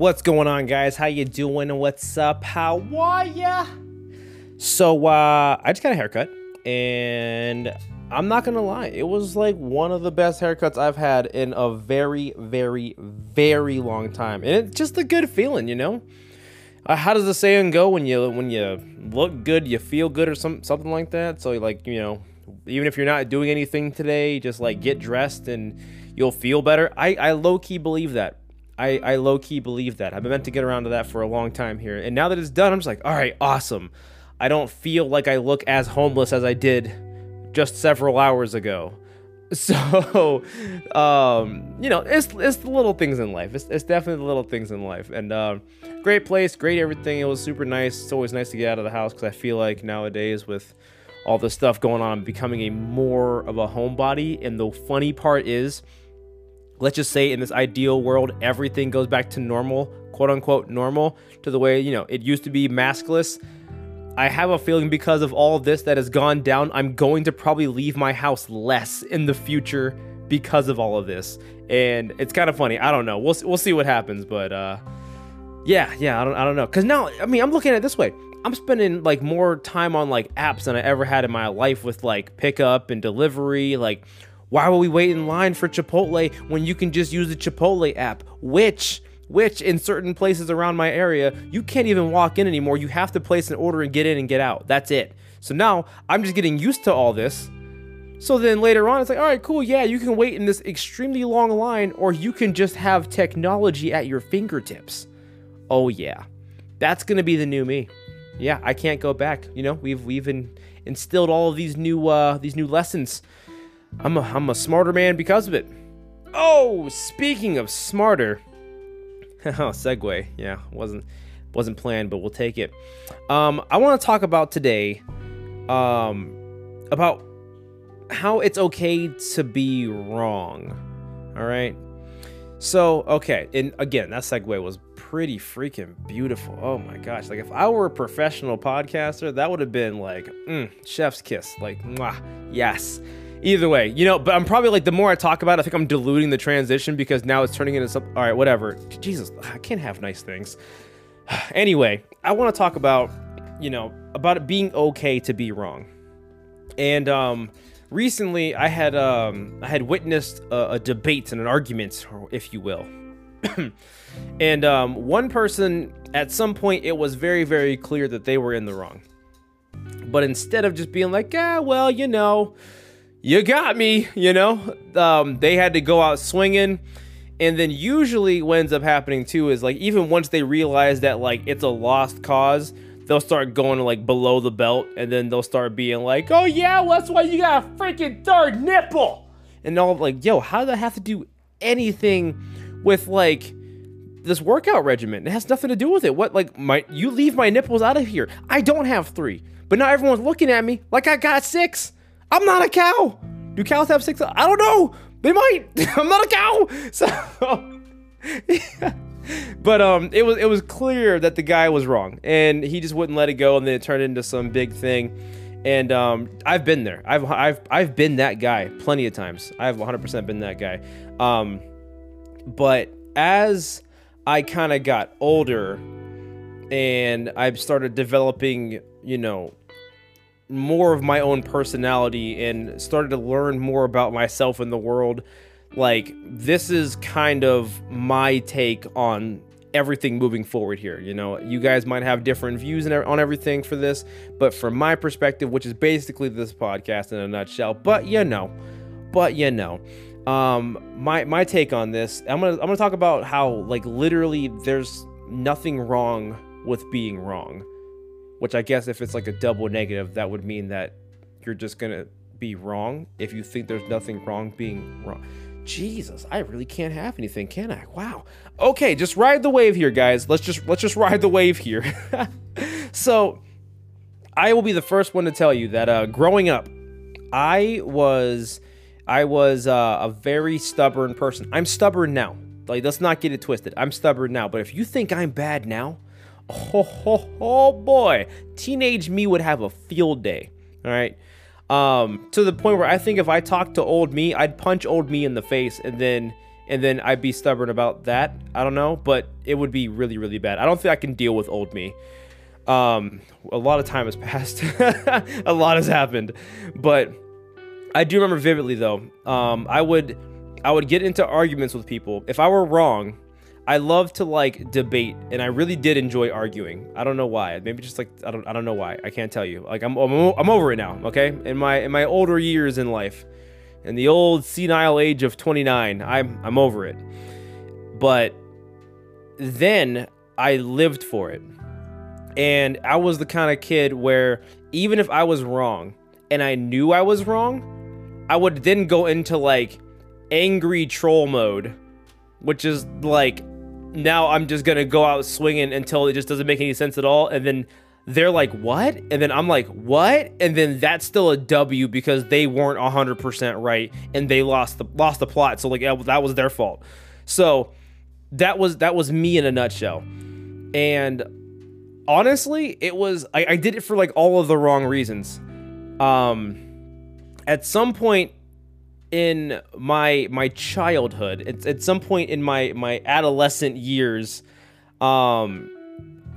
What's going on, guys? How you doing? What's up? How are ya? So, uh, I just got a haircut, and I'm not gonna lie, it was like one of the best haircuts I've had in a very, very, very long time, and it's just a good feeling, you know. Uh, how does the saying go? When you when you look good, you feel good, or some something like that. So, like you know, even if you're not doing anything today, just like get dressed and you'll feel better. I I low key believe that. I, I low key believe that. I've been meant to get around to that for a long time here. And now that it's done, I'm just like, all right, awesome. I don't feel like I look as homeless as I did just several hours ago. So, um, you know, it's it's the little things in life. It's, it's definitely the little things in life. And uh, great place, great everything. It was super nice. It's always nice to get out of the house because I feel like nowadays with all this stuff going on, I'm becoming a more of a homebody. And the funny part is, let's just say in this ideal world, everything goes back to normal, quote unquote normal, to the way, you know, it used to be maskless. I have a feeling because of all of this that has gone down, I'm going to probably leave my house less in the future because of all of this. And it's kind of funny. I don't know. We'll we'll see what happens, but uh yeah, yeah, I don't I don't know. Cuz now, I mean, I'm looking at it this way. I'm spending like more time on like apps than I ever had in my life with like pickup and delivery, like why will we wait in line for Chipotle when you can just use the Chipotle app? Which which in certain places around my area, you can't even walk in anymore. You have to place an order and get in and get out. That's it. So now I'm just getting used to all this. So then later on, it's like, all right, cool. Yeah, you can wait in this extremely long line, or you can just have technology at your fingertips. Oh, yeah. That's to be the new me. Yeah, I can't go back. You know, we've, we've in, instilled all of these new, uh, these new lessons. I'm a, I'm a smarter man because of it. Oh, speaking of smarter, oh, segue. Yeah, wasn't wasn't planned, but we'll take it. Um, I want to talk about today, um, about how it's okay to be wrong. All right. So, okay, and again, that segue was pretty freaking beautiful. Oh my gosh! Like if I were a professional podcaster, that would have been like mm, chef's kiss. Like, mwah, yes. Either way, you know, but I'm probably like the more I talk about it, I think I'm diluting the transition because now it's turning into something. All right, whatever. Jesus, I can't have nice things. anyway, I want to talk about, you know, about it being okay to be wrong. And um, recently, I had um, I had witnessed a, a debate and an argument, if you will. and um, one person, at some point, it was very, very clear that they were in the wrong. But instead of just being like, ah, well, you know you got me, you know? Um, they had to go out swinging. And then usually what ends up happening too is like even once they realize that like it's a lost cause, they'll start going like below the belt and then they'll start being like, oh yeah, well, that's why you got a freaking third nipple. And all like, yo, how does that have to do anything with like this workout regimen? It has nothing to do with it. What like my you leave my nipples out of here. I don't have three. But now everyone's looking at me like I got six. I'm not a cow. Do cows have six? I don't know. They might. I'm not a cow. So, yeah. but um, it was it was clear that the guy was wrong, and he just wouldn't let it go, and then it turned into some big thing. And um, I've been there. I've I've I've been that guy plenty of times. I've 100% been that guy. Um, but as I kind of got older, and I started developing, you know, more of my own personality and started to learn more about myself in the world. Like this is kind of my take on everything moving forward here you know? You guys might have different views on everything for this but from my perspective which is basically this podcast in a nutshell but you know but you know. Um my my take on this i'm gonna i'm gonna talk about how like literally there's nothing wrong with being wrong which I guess if it's like a double negative, that would mean that you're just gonna be wrong if you think there's nothing wrong being wrong. Jesus, I really can't have anything, can I? Wow. Okay, just ride the wave here, guys. Let's just let's just ride the wave here. so, I will be the first one to tell you that uh, growing up, I was I was uh, a very stubborn person. I'm stubborn now. Like, let's not get it twisted. I'm stubborn now. But if you think I'm bad now, oh, oh, oh boy, teenage me would have a field day. All right. Um, to the point where I think if I talked to old me, I'd punch old me in the face and then and then I'd be stubborn about that. I don't know, but it would be really, really bad. I don't think I can deal with old me. Um, a lot of time has passed. a lot has happened, but I do remember vividly though. Um, I would, I would get into arguments with people. If I were wrong, I love to like debate, and I really did enjoy arguing. I don't know why. Maybe just like I don't, I don't know why. I can't tell you. Like I'm, I'm, I'm over it now. Okay, in my in my older years in life, in the old senile age of 29, I'm I'm over it. But then I lived for it. And I was the kind of kid where even if I was wrong and I knew I was wrong, I would then go into like angry troll mode, which is like now I'm just to go out swinging until it just doesn't make any sense at all and then they're like, "What?" And then I'm like, "What?" And then that's still a W because they weren't 100% right and they lost the lost the plot. So like that was their fault. So that was that was me in a nutshell. And honestly, it was I, I did it for like all of the wrong reasons. Um at some point in my my childhood, at, at some point in my my adolescent years, um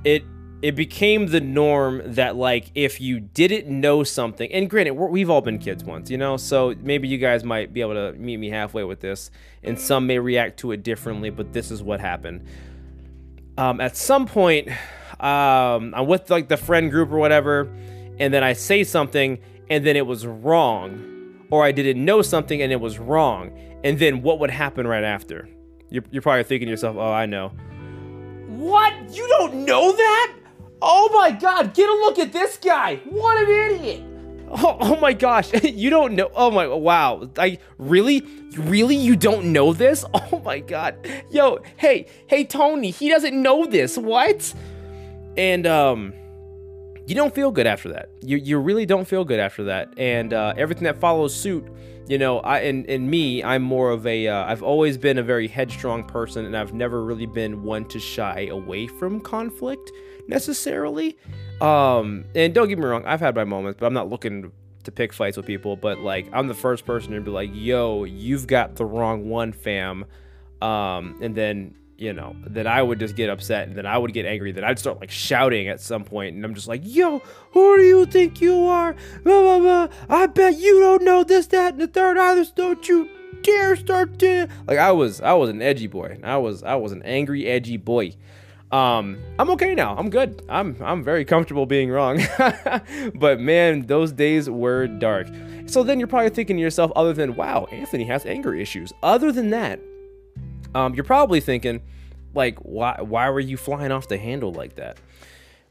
it it became the norm that like if you didn't know something and granted we've all been kids once you know? So maybe you guys might be able to meet me halfway with this and some may react to it differently but this is what happened. Um, at some point um, i'm with like the friend group or whatever and then i say something and then it was wrong or i didn't know something and it was wrong and then what would happen right after you're, you're probably thinking to yourself oh i know what you don't know that Oh my god, get a look at this guy. What an idiot. Oh, oh my gosh, you don't know. Oh my, wow. I really, really, you don't know this? Oh my god. Yo, hey, hey, Tony, he doesn't know this. What? And, um, you don't feel good after that. You, you really don't feel good after that. And, uh, everything that follows suit, you know, I, and, and me, I'm more of a. uh, always been a very headstrong person and I've never really been one to shy away from conflict necessarily. Um, and don't get me wrong, I've had my moments, but I'm not looking to pick fights with people. But like, I'm the first person to be like, "Yo, you've got the wrong one, fam," um, and then you know, that I would just get upset and then I would get angry. that I'd start like shouting at some point, and I'm just like, "Yo, who do you think you are? Blah, blah, blah. I bet you don't know this, that, and the third either. Don't you dare start to like." I was, I was an edgy boy. I was, I was an angry, edgy boy. Um, I'm okay now. I'm good. I'm I'm very comfortable being wrong. but man, those days were dark. So then you're probably thinking to yourself, other than wow, Anthony has anger issues. Other than that, um, you're probably thinking, like, why why were you flying off the handle like that?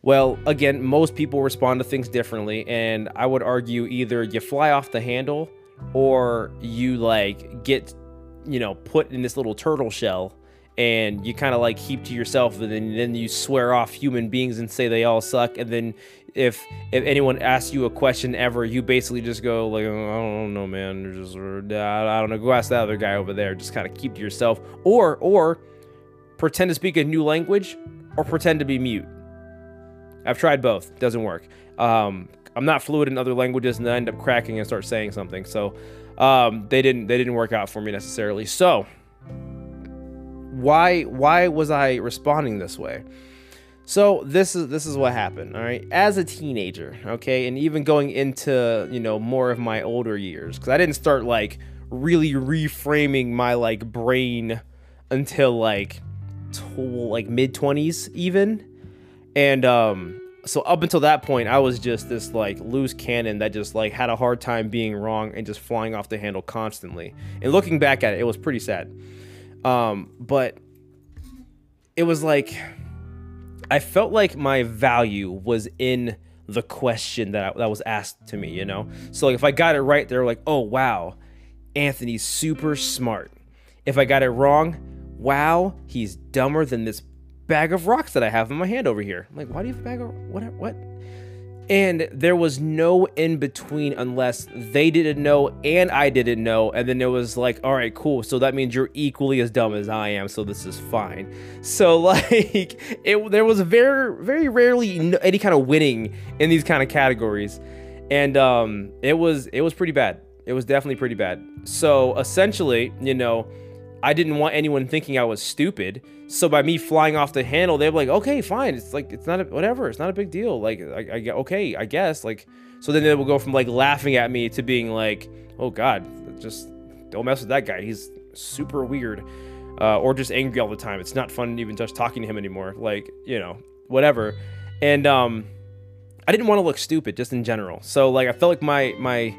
Well, again, most people respond to things differently, and I would argue either you fly off the handle or you like get, you know, put in this little turtle shell and you kind of like keep to yourself and then, then you swear off human beings and say they all suck and then if if anyone asks you a question ever you basically just go like oh, i don't know man. Just uh, i don't know. Go ask that other guy over there. Just kind of keep to yourself. Or or pretend to speak a new language or pretend to be mute. I've tried both. Doesn't work. Um, i'm not fluent in other languages and I end up cracking and start saying something. So um, they didn't they didn't work out for me necessarily. So why why was I responding this way? So this is this is what happened, all right? As a teenager, okay, and even going into, you know, more of my older years cuz I didn't start like really reframing my like brain until like to, like mid 20s even. And um so up until that point I was just this like loose cannon that just like had a hard time being wrong and just flying off the handle constantly. And looking back at it, it was pretty sad. Um, but it was like I felt like my value was in the question that I, that was asked to me, you know. So like if I got it right, they're like, "Oh wow, Anthony's super smart." If I got it wrong, wow, he's dumber than this bag of rocks that I have in my hand over here. I'm like, why do you have a bag of what? What? And there was no in between unless they didn't know and I didn't know. And then it was like, all right, cool. So that means you're equally as dumb as I am. So this is fine. So, like, it, there was very, very rarely any kind of winning in these kind of categories. And um, it was, it was pretty bad. It was definitely pretty bad. So essentially, you know, I didn't want anyone thinking I was stupid. So by me flying off the handle, they're like, okay, fine. It's like it's not a, whatever. It's not a big deal. Like I, I okay, I guess. Like so then they will go from like laughing at me to being like, oh god, just don't mess with that guy. He's super weird, uh, or just angry all the time. It's not fun even just talking to him anymore. Like you know, whatever. And um, I didn't want to look stupid just in general. So like I felt like my my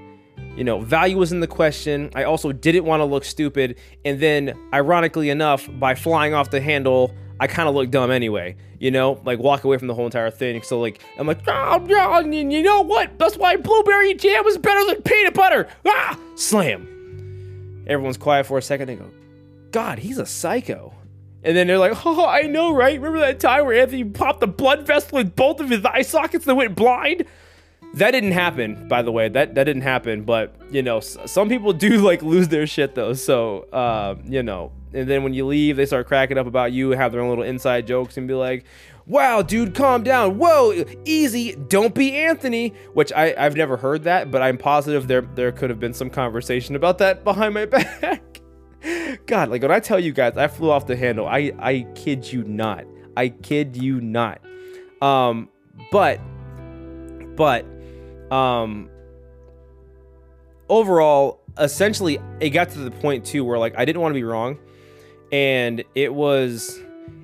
you know, value was in the question. I also didn't want to look stupid. And then, ironically enough, by flying off the handle, I kind of look dumb anyway, you know, like walk away from the whole entire thing. So, like, I'm like, oh, yeah, you know what? That's why blueberry jam is better than peanut butter. Ah, slam. Everyone's quiet for a second. They go, God, he's a psycho. And then they're like, oh, I know, right? Remember that time where Anthony popped the blood vessel in both of his eye sockets and went blind? That didn't happen, by the way. That that didn't happen. But you know, some people do like lose their shit though. So uh, you know, and then when you leave, they start cracking up about you, have their own little inside jokes, and be like, "Wow, dude, calm down. Whoa, easy. Don't be Anthony." Which I I've never heard that, but I'm positive there there could have been some conversation about that behind my back. God, like when I tell you guys, I flew off the handle. I I kid you not. I kid you not. Um, but but um overall essentially it got to the point too where like I didn't want to be wrong. And it was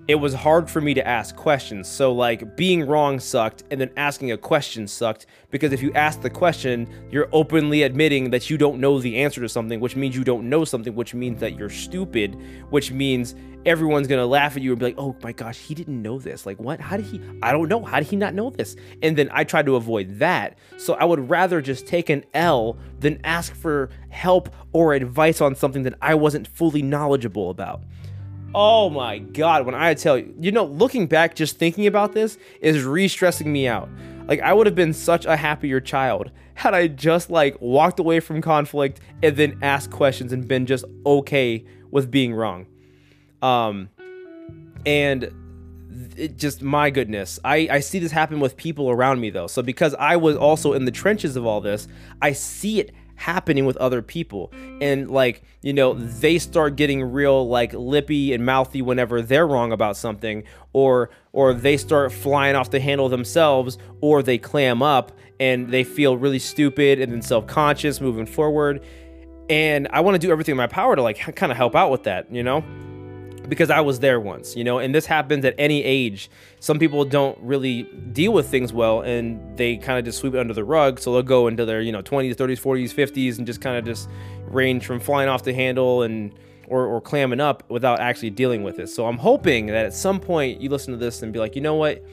it was hard for me to ask questions. So like being wrong sucked and then asking a question sucked because if you ask the question, you're openly admitting that you don't know the answer to something, which means you don't know something, which means that you're stupid, which means everyone's to laugh at you and be like, "Oh my gosh, he didn't know this. Like what? How did he I don't know. How did he not know this?" And then I tried to avoid that. So I would rather just take an L than ask for help or advice on something that I wasn't fully knowledgeable about. Oh my god, when I tell you, you know, looking back, just thinking about this is re stressing me out. Like, I would have been such a happier child had I just like walked away from conflict and then asked questions and been just okay with being wrong. Um, and it just my goodness I, I see this happen with people around me though so because i was also in the trenches of all this i see it happening with other people. And like you know they start getting real like lippy and mouthy whenever they're wrong about something or or they start flying off the handle themselves or they clam up and they feel really stupid and then self-conscious moving forward. And i want to do everything in my power to like kind of help out with that you know because I was there once, you know, and this happens at any age. Some people don't really deal with things well and they kind of just sweep it under the rug. So they'll go into their, you know, 20s, 30s, 40s, 50s and just kind of just range from flying off the handle and or, or clamming up without actually dealing with it. So I'm hoping that at some point you listen to this and be like, you know what?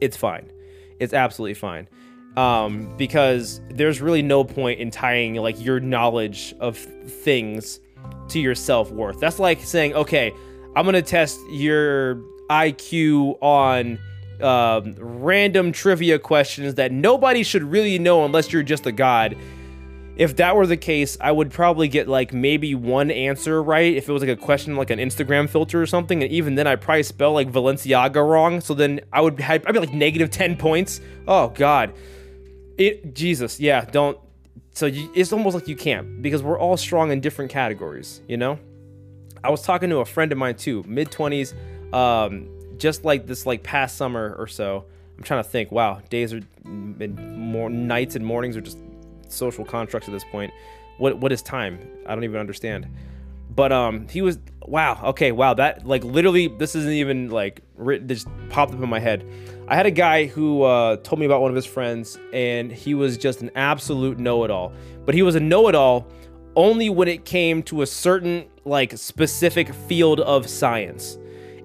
It's fine. It's absolutely fine. Um, because there's really no point in tying like your knowledge of things to your self worth. That's like saying, okay, I'm gonna test your IQ on um, random trivia questions that nobody should really know unless you're just a god. If that were the case, I would probably get like maybe one answer right if it was like a question like an Instagram filter or something, and even then I'd probably spell like Valenciaga wrong. So then I would have, I'd be like negative ten points. Oh God, it Jesus, yeah, don't. So you, it's almost like you can't because we're all strong in different categories, you know. I was talking to a friend of mine too, mid 20s, um, just like this like past summer or so. I'm trying to think. Wow, days are and more nights and mornings are just social constructs at this point. What what is time? I don't even understand. But um, he was wow. Okay, wow. That like literally, this isn't even like written. Just popped up in my head. I had a guy who uh, told me about one of his friends, and he was just an absolute know-it-all. But he was a know-it-all only when it came to a certain like specific field of science.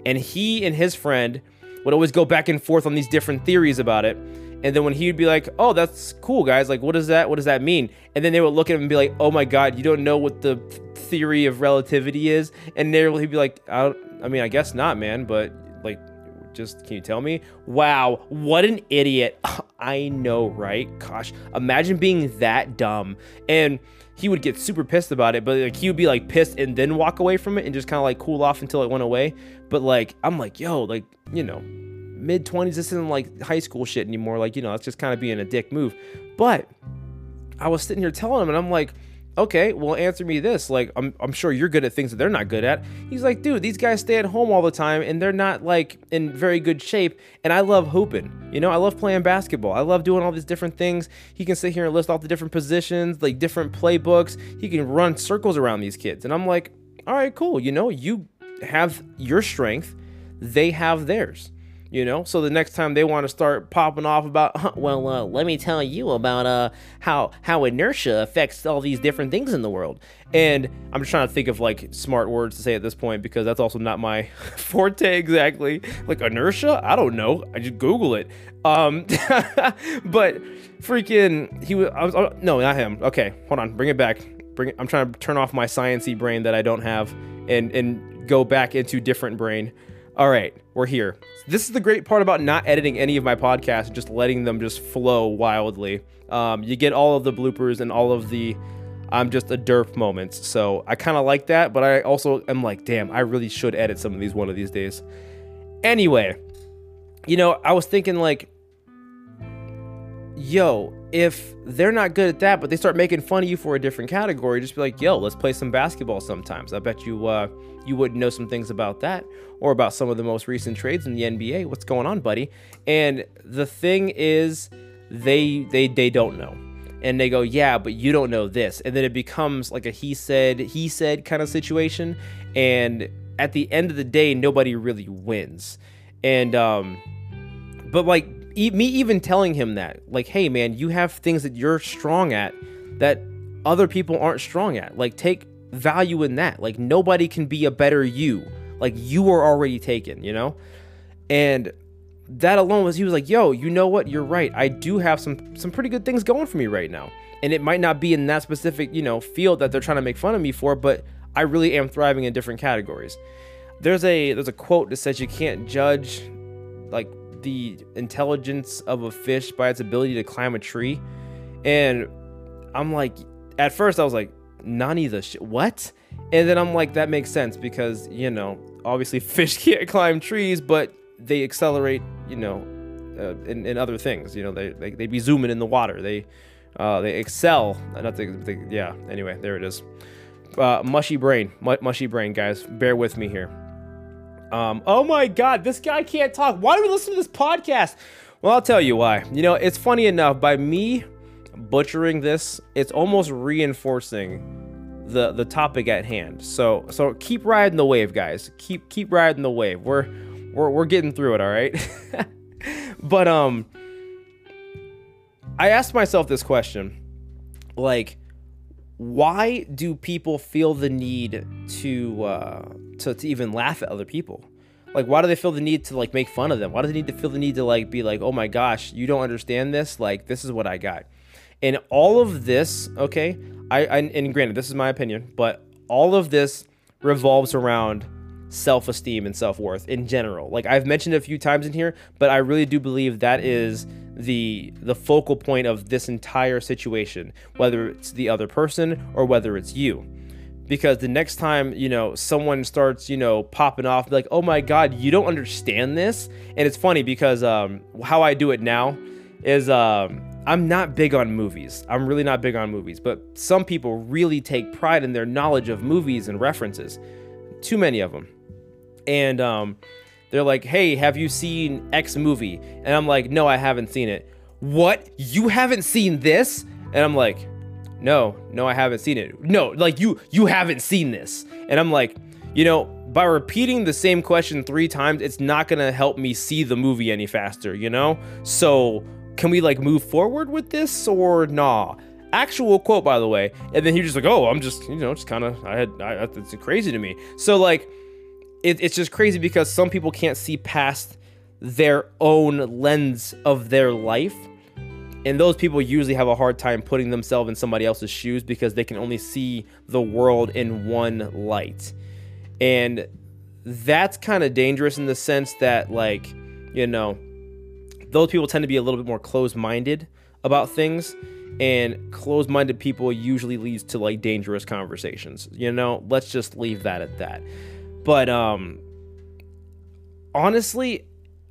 And he and his friend would always go back and forth on these different theories about it. And then when he would be like, "Oh, that's cool, guys. Like, what does that? What does that mean?" And then they would look at him and be like, "Oh my God, you don't know what the theory of relativity is?" And there he'd be like, I, "I mean, I guess not, man. But like, just can you tell me?" Wow, what an idiot! I know, right? Gosh, imagine being that dumb. And he would get super pissed about it, but like he would be like pissed and then walk away from it and just kind of like cool off until it went away. But like I'm like, yo, like you know, mid 20s, this isn't like high school shit anymore. Like you know, that's just kind of being a dick move. But I was sitting here telling him, and I'm like, okay, well, answer me this. Like, I'm, I'm sure you're good at things that they're not good at. He's like, dude, these guys stay at home all the time and they're not like in very good shape. And I love hooping. You know, I love playing basketball. I love doing all these different things. He can sit here and list off the different positions, like different playbooks. He can run circles around these kids. And I'm like, all right, cool. You know, you have your strength, they have theirs you know? So the next time they want to start popping off about well uh, let me tell you about uh how how inertia affects all these different things in the world. And i'm just trying to think of like smart words to say at this point because that's also not my forte exactly. Like inertia? I don't know. I just google it. Um but freaking he was, I was oh, no not him. Okay hold on. Bring it back. Bring it i'm trying to turn off my sciency brain that i don't have and and go back into different brain all right, we're here. This is the great part about not editing any of my podcasts, just letting them just flow wildly. Um, you get all of the bloopers and all of the I'm just a derp moments. So I kind of like that, but I also am like, damn, I really should edit some of these one of these days. Anyway, you know, I was thinking like, yo, if they're not good at that, but they start making fun of you for a different category, just be like, yo, let's play some basketball sometimes. I bet you uh, you wouldn't know some things about that or about some of the most recent trades in the NBA. What's going on, buddy? And the thing is, they they they don't know. And they go, yeah, but you don't know this. And then it becomes like a he said, he said kind of situation. And at the end of the day, nobody really wins. And um, but like e- me even telling him that, like, hey man, you have things that you're strong at that other people aren't strong at. Like, take value in that. Like, nobody can be a better you. Like, you are already taken, you know? And that alone was he was like, "Yo, you know what? You're right. I do have some some pretty good things going for me right now." And it might not be in that specific, you know, field that they're trying to make fun of me for, but I really am thriving in different categories. There's a there's a quote that says you can't judge like the intelligence of a fish by its ability to climb a tree. And I'm like, at first I was like, Nani the shit, what? And then I'm like, that makes sense because, you know, obviously fish can't climb trees, but they accelerate, you know, uh, in, in other things. You know, they, they, they be zooming in the water. They, uh, they excel. Not they, they, yeah, anyway, there it is. Uh, mushy brain, mushy brain, guys. Bear with me here. Um, oh my God, this guy can't talk. Why do we listen to this podcast? Well, I'll tell you why. You know, it's funny enough, by me butchering this, it's almost reinforcing the the topic at hand. So so keep riding the wave, guys. Keep keep riding the wave. We're we're we're getting through it, all right? but um I asked myself this question. Like why do people feel the need to uh, to to even laugh at other people? Like, why do they feel the need to like make fun of them? Why do they need to feel the need to like be like, oh my gosh, you don't understand this? Like, this is what I got. And all of this, okay, I, I and granted, this is my opinion, but all of this revolves around self-esteem and self-worth in general. Like I've mentioned a few times in here, but I really do believe that is the the focal point of this entire situation, whether it's the other person or whether it's you. Because the next time, you know, someone starts, you know, popping off, like, oh my God, you don't understand this. And it's funny because um, how I do it now is um, I'm not big on movies. I'm really not big on movies, but some people really take pride in their knowledge of movies and references. Too many of them. And um, they're like, hey, have you seen X movie? And I'm like, no, I haven't seen it. What? You haven't seen this? And I'm like, no, no, I haven't seen it. No, like you, you haven't seen this. And I'm like, you know, by repeating the same question three times, it's not gonna help me see the movie any faster, you know? So can we like move forward with this or nah? Actual quote, by the way. And then he was just like, oh, I'm just, you know, just kind of, I had, I, it's crazy to me. So like, it, it's just crazy because some people can't see past their own lens of their life. And those people usually have a hard time putting themselves in somebody else's shoes because they can only see the world in one light. And that's kind of dangerous in the sense that, like, you know, those people tend to be a little bit more closed minded about things. And closed minded people usually leads to like dangerous conversations. You know, let's just leave that at that. But um honestly,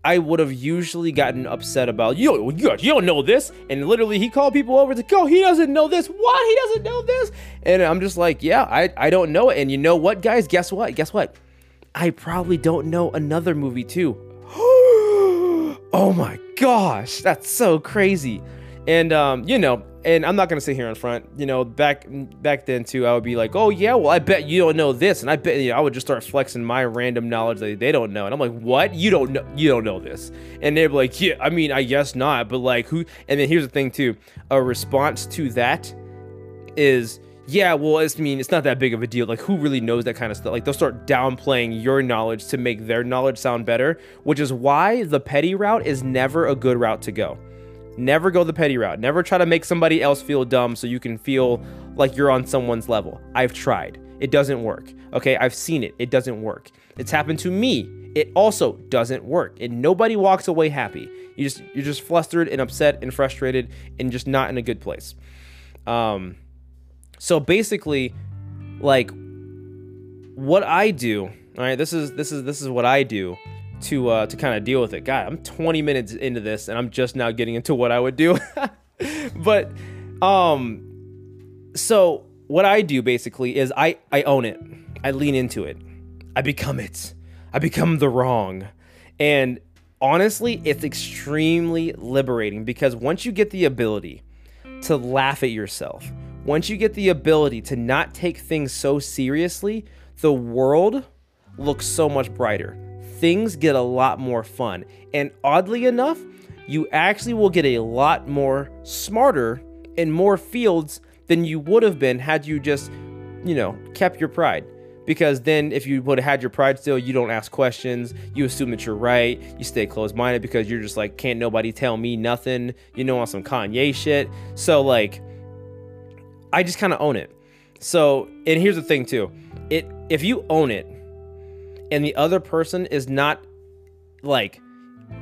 I would have usually gotten upset about you. You don't know this, and literally he called people over to go. He doesn't know this. What? He doesn't know this, and I'm just like, yeah, I I don't know it. And you know what, guys? Guess what? Guess what? I probably don't know another movie too. oh my gosh, that's so crazy. And um, you know, and I'm not gonna sit here in front. You know, back back then too, I would be like, oh yeah, well I bet you don't know this, and I bet you know, I would just start flexing my random knowledge that they don't know, and I'm like, what? You don't know? You don't know this? And they're like, yeah, I mean, I guess not, but like who? And then here's the thing too, a response to that is. Yeah, well, it's, I mean, it's not that big of a deal. Like, who really knows that kind of stuff? Like, they'll start downplaying your knowledge to make their knowledge sound better, which is why the petty route is never a good route to go. Never go the petty route. Never try to make somebody else feel dumb so you can feel like you're on someone's level. I've tried. It doesn't work. Okay, I've seen it. It doesn't work. It's happened to me. It also doesn't work. And nobody walks away happy. You just you're just flustered and upset and frustrated and just not in a good place. Um so basically like what I do, all right, this is this is this is what I do to uh, to kind of deal with it. God, I'm 20 minutes into this and I'm just now getting into what I would do. but um so what I do basically is I I own it. I lean into it. I become it. I become the wrong. And honestly, it's extremely liberating because once you get the ability to laugh at yourself, once you get the ability to not take things so seriously, the world looks so much brighter things get a lot more fun. And oddly enough, you actually will get a lot more smarter in more fields than you would have been had you just, you know, kept your pride. Because then, if you would have had your pride still, you don't ask questions. You assume that you're right. You stay closed minded because you're just like, can't nobody tell me nothing, you know, on some Kanye shit. So, like, I just kind of own it. So, and here's the thing too it if you own it, and the other person is not like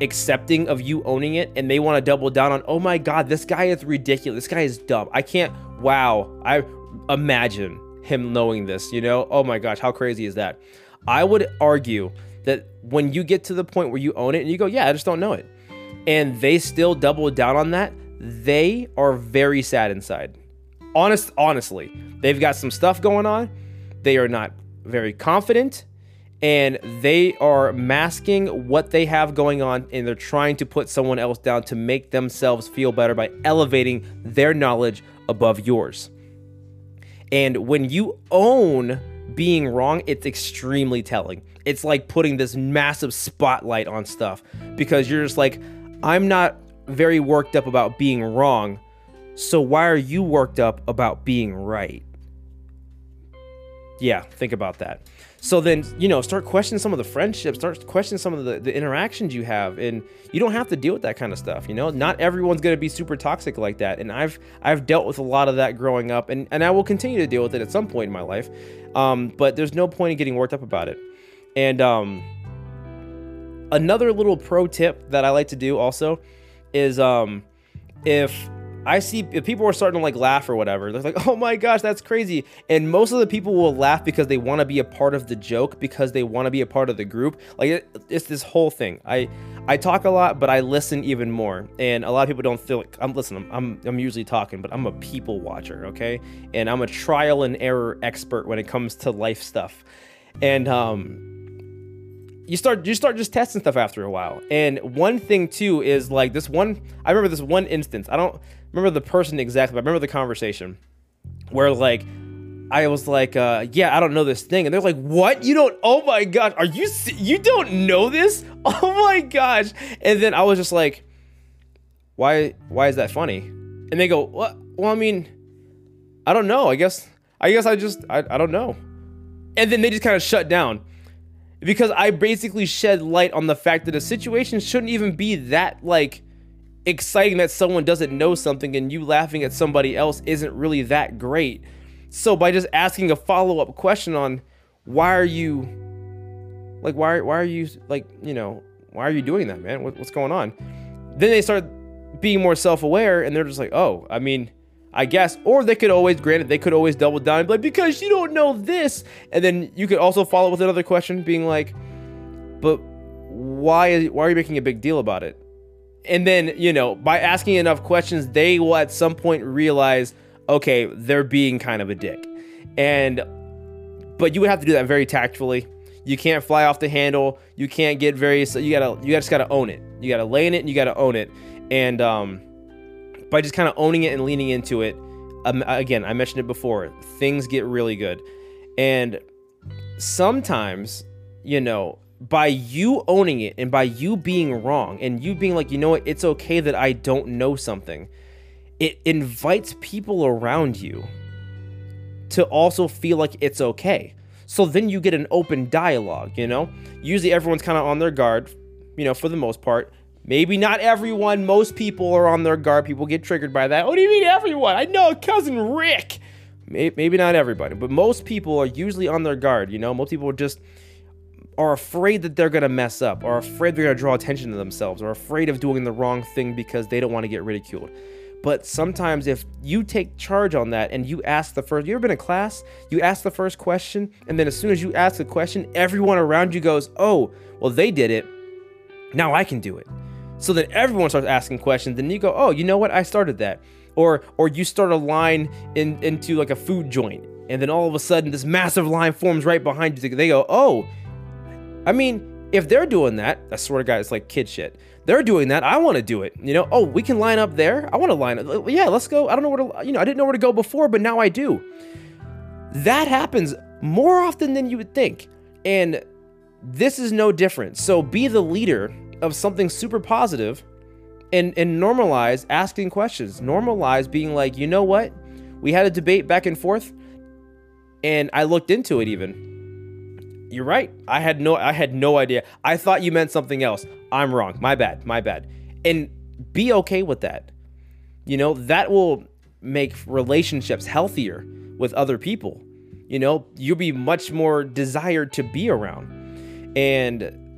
accepting of you owning it and they want to double down on oh my god this guy is ridiculous. This guy is dumb. I can't wow i imagine him knowing this you know? Oh my gosh how crazy is that? I would argue that when you get to the point where you own it and you go yeah i just don't know it and they still double down on that they are very sad inside. Honest honestly they've got some stuff going on. They are not very confident and they are masking what they have going on and they're trying to put someone else down to make themselves feel better by elevating their knowledge above yours. And when you own being wrong, it's extremely telling. It's like putting this massive spotlight on stuff because you're just like, I'm not very worked up about being wrong. So why are you worked up about being right? Yeah, think about that. So then, you know, start questioning some of the friendships, start questioning some of the, the interactions you have. And you don't have to deal with that kind of stuff, you know? Not everyone's gonna be super toxic like that. And I've I've dealt with a lot of that growing up and, and I will continue to deal with it at some point in my life. Um, but there's no point in getting worked up about it. And um another little pro tip that I like to do also is um if I see people are starting to like laugh or whatever, they're like, oh my gosh, that's crazy. And most of the people will laugh because they want to be a part of the joke, because they want to be a part of the group. Like it, it's this whole thing. I I talk a lot, but I listen even more. And a lot of people don't feel like I'm listening. I'm I'm usually talking, but I'm a people watcher, okay? And I'm a trial and error expert when it comes to life stuff. And um you start you start just testing stuff after a while. And one thing too is like this one I remember this one instance. I don't remember the person exactly, but I remember the conversation where like I was like, uh, yeah, I don't know this thing, and they're like, what? You don't? Oh my gosh, are you you don't know this? Oh my gosh! And then I was just like, why why is that funny? And they go, what? Well, I mean, I don't know. I guess I guess I just I, I don't know. And then they just kind of shut down because I basically shed light on the fact that a situation shouldn't even be that like exciting that someone doesn't know something and you laughing at somebody else isn't really that great. So by just asking a follow-up question on why are you like why why are you like, you know, why are you doing that, man? What, what's going on? Then they start being more self-aware and they're just like, "Oh, I mean, I guess. Or they could always, granted, they could always double down and be like, because you don't know this. And then you could also follow with another question being like, but why why are you making a big deal about it? And then, you know, by asking enough questions, they will at some point realize, okay, they're being kind of a dick. And but you would have to do that very tactfully. You can't fly off the handle. You can't get very you gotta you just gotta own it. You gotta lay in it and you gotta own it. And um by just kind of owning it and leaning into it, um, again, I mentioned it before, things get really good. And sometimes, you know, by you owning it and by you being wrong and you being like, you know what, it's okay that I don't know something, it invites people around you to also feel like it's okay. So then you get an open dialogue, you know? Usually everyone's kind of on their guard, you know, for the most part. Maybe not everyone, most people are on their guard. People get triggered by that. Oh, what do you mean everyone? I know cousin Rick. Maybe not everybody, but most people are usually on their guard, you know? Most people are just are afraid that they're gonna mess up, are afraid they're gonna draw attention to themselves, or afraid of doing the wrong thing because they don't want to get ridiculed. But sometimes if you take charge on that and you ask the first, you ever been in class? You ask the first question, and then as soon as you ask the question, everyone around you goes, "Oh, well they did it. Now I can do it." So then everyone starts asking questions. Then you go, "Oh, you know what? I started that." Or or you start a line in into like a food joint, and then all of a sudden this massive line forms right behind you. They go, "Oh, I mean, if they're doing that, I swear to God, it's like kid shit. They're doing that. I want to do it. You know, oh, we can line up there. I want to line up. Uh, yeah, let's go. I don't know where to, you know, I didn't know where to go before, but now I do. That happens more often than you would think. And this is no different. So be the leader of something super positive and, and normalize asking questions. Normalize being like, you know what? We had a debate back and forth, and I looked into it even you're right. I had no I had no idea. I thought you meant something else. I'm wrong. My bad. My bad. And be okay with that. You know, that will make relationships healthier with other people. You know, you'll be much more desired to be around. And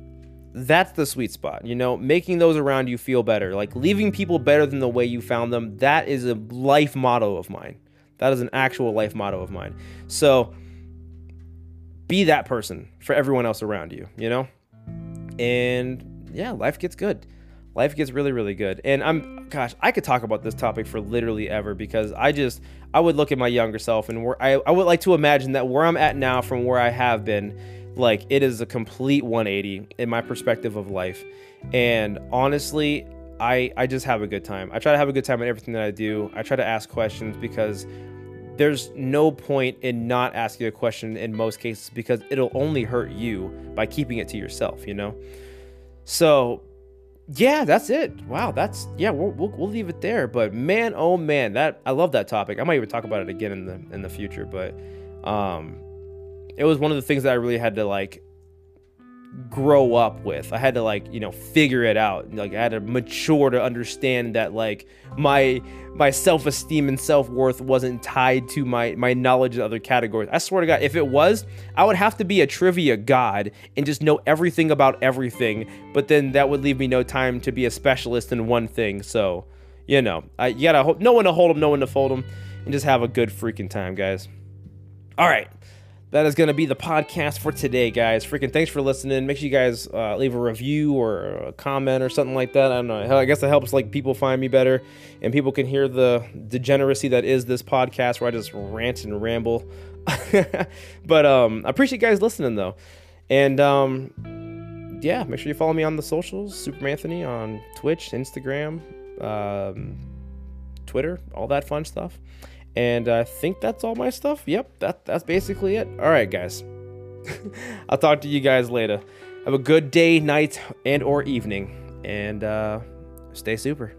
that's the sweet spot, you know, making those around you feel better, like leaving people better than the way you found them. That is a life motto of mine. That is an actual life motto of mine. So, be that person for everyone else around you, you know? And yeah, life gets good. Life gets really, really good. And I'm, gosh, I could talk about this topic for literally ever because I just, I would look at my younger self and where I, I would like to imagine that where I'm at now from where I have been, like it is a complete 180 in my perspective of life. And honestly, I, I just have a good time. I try to have a good time in everything that I do. I try to ask questions because there's no point in not asking a question in most cases because it'll only hurt you by keeping it to yourself, you know? So, yeah, that's it. Wow, that's yeah. We'll, we'll, we'll leave it there. But man, oh man, that I love that topic. I might even talk about it again in the in the future. But um, it was one of the things that I really had to like grow up with. I had to like, you know, figure it out. Like I had to mature to understand that like my my self-esteem and self-worth wasn't tied to my my knowledge in other categories. I swear to God, if it was, I would have to be a trivia god and just know everything about everything, but then that would leave me no time to be a specialist in one thing. So, you know, I you gotta hope no one to hold them, no one to fold them, and just have a good freaking time, guys. All right that is going to be the podcast for today, guys. Freaking thanks for listening. Make sure you guys uh, leave a review or a comment or something like that. I don't know. I guess it helps like people find me better and people can hear the degeneracy that is this podcast where I just rant and ramble. but um, I appreciate you guys listening though, and um, yeah, make sure you follow me on the socials, Supermanthony on Twitch, Instagram, um, Twitter, all that fun stuff. And I think that's all my stuff. Yep, that that's basically it. All right, guys. I'll talk to you guys later. Have a good day, night, and or evening, and uh, stay super.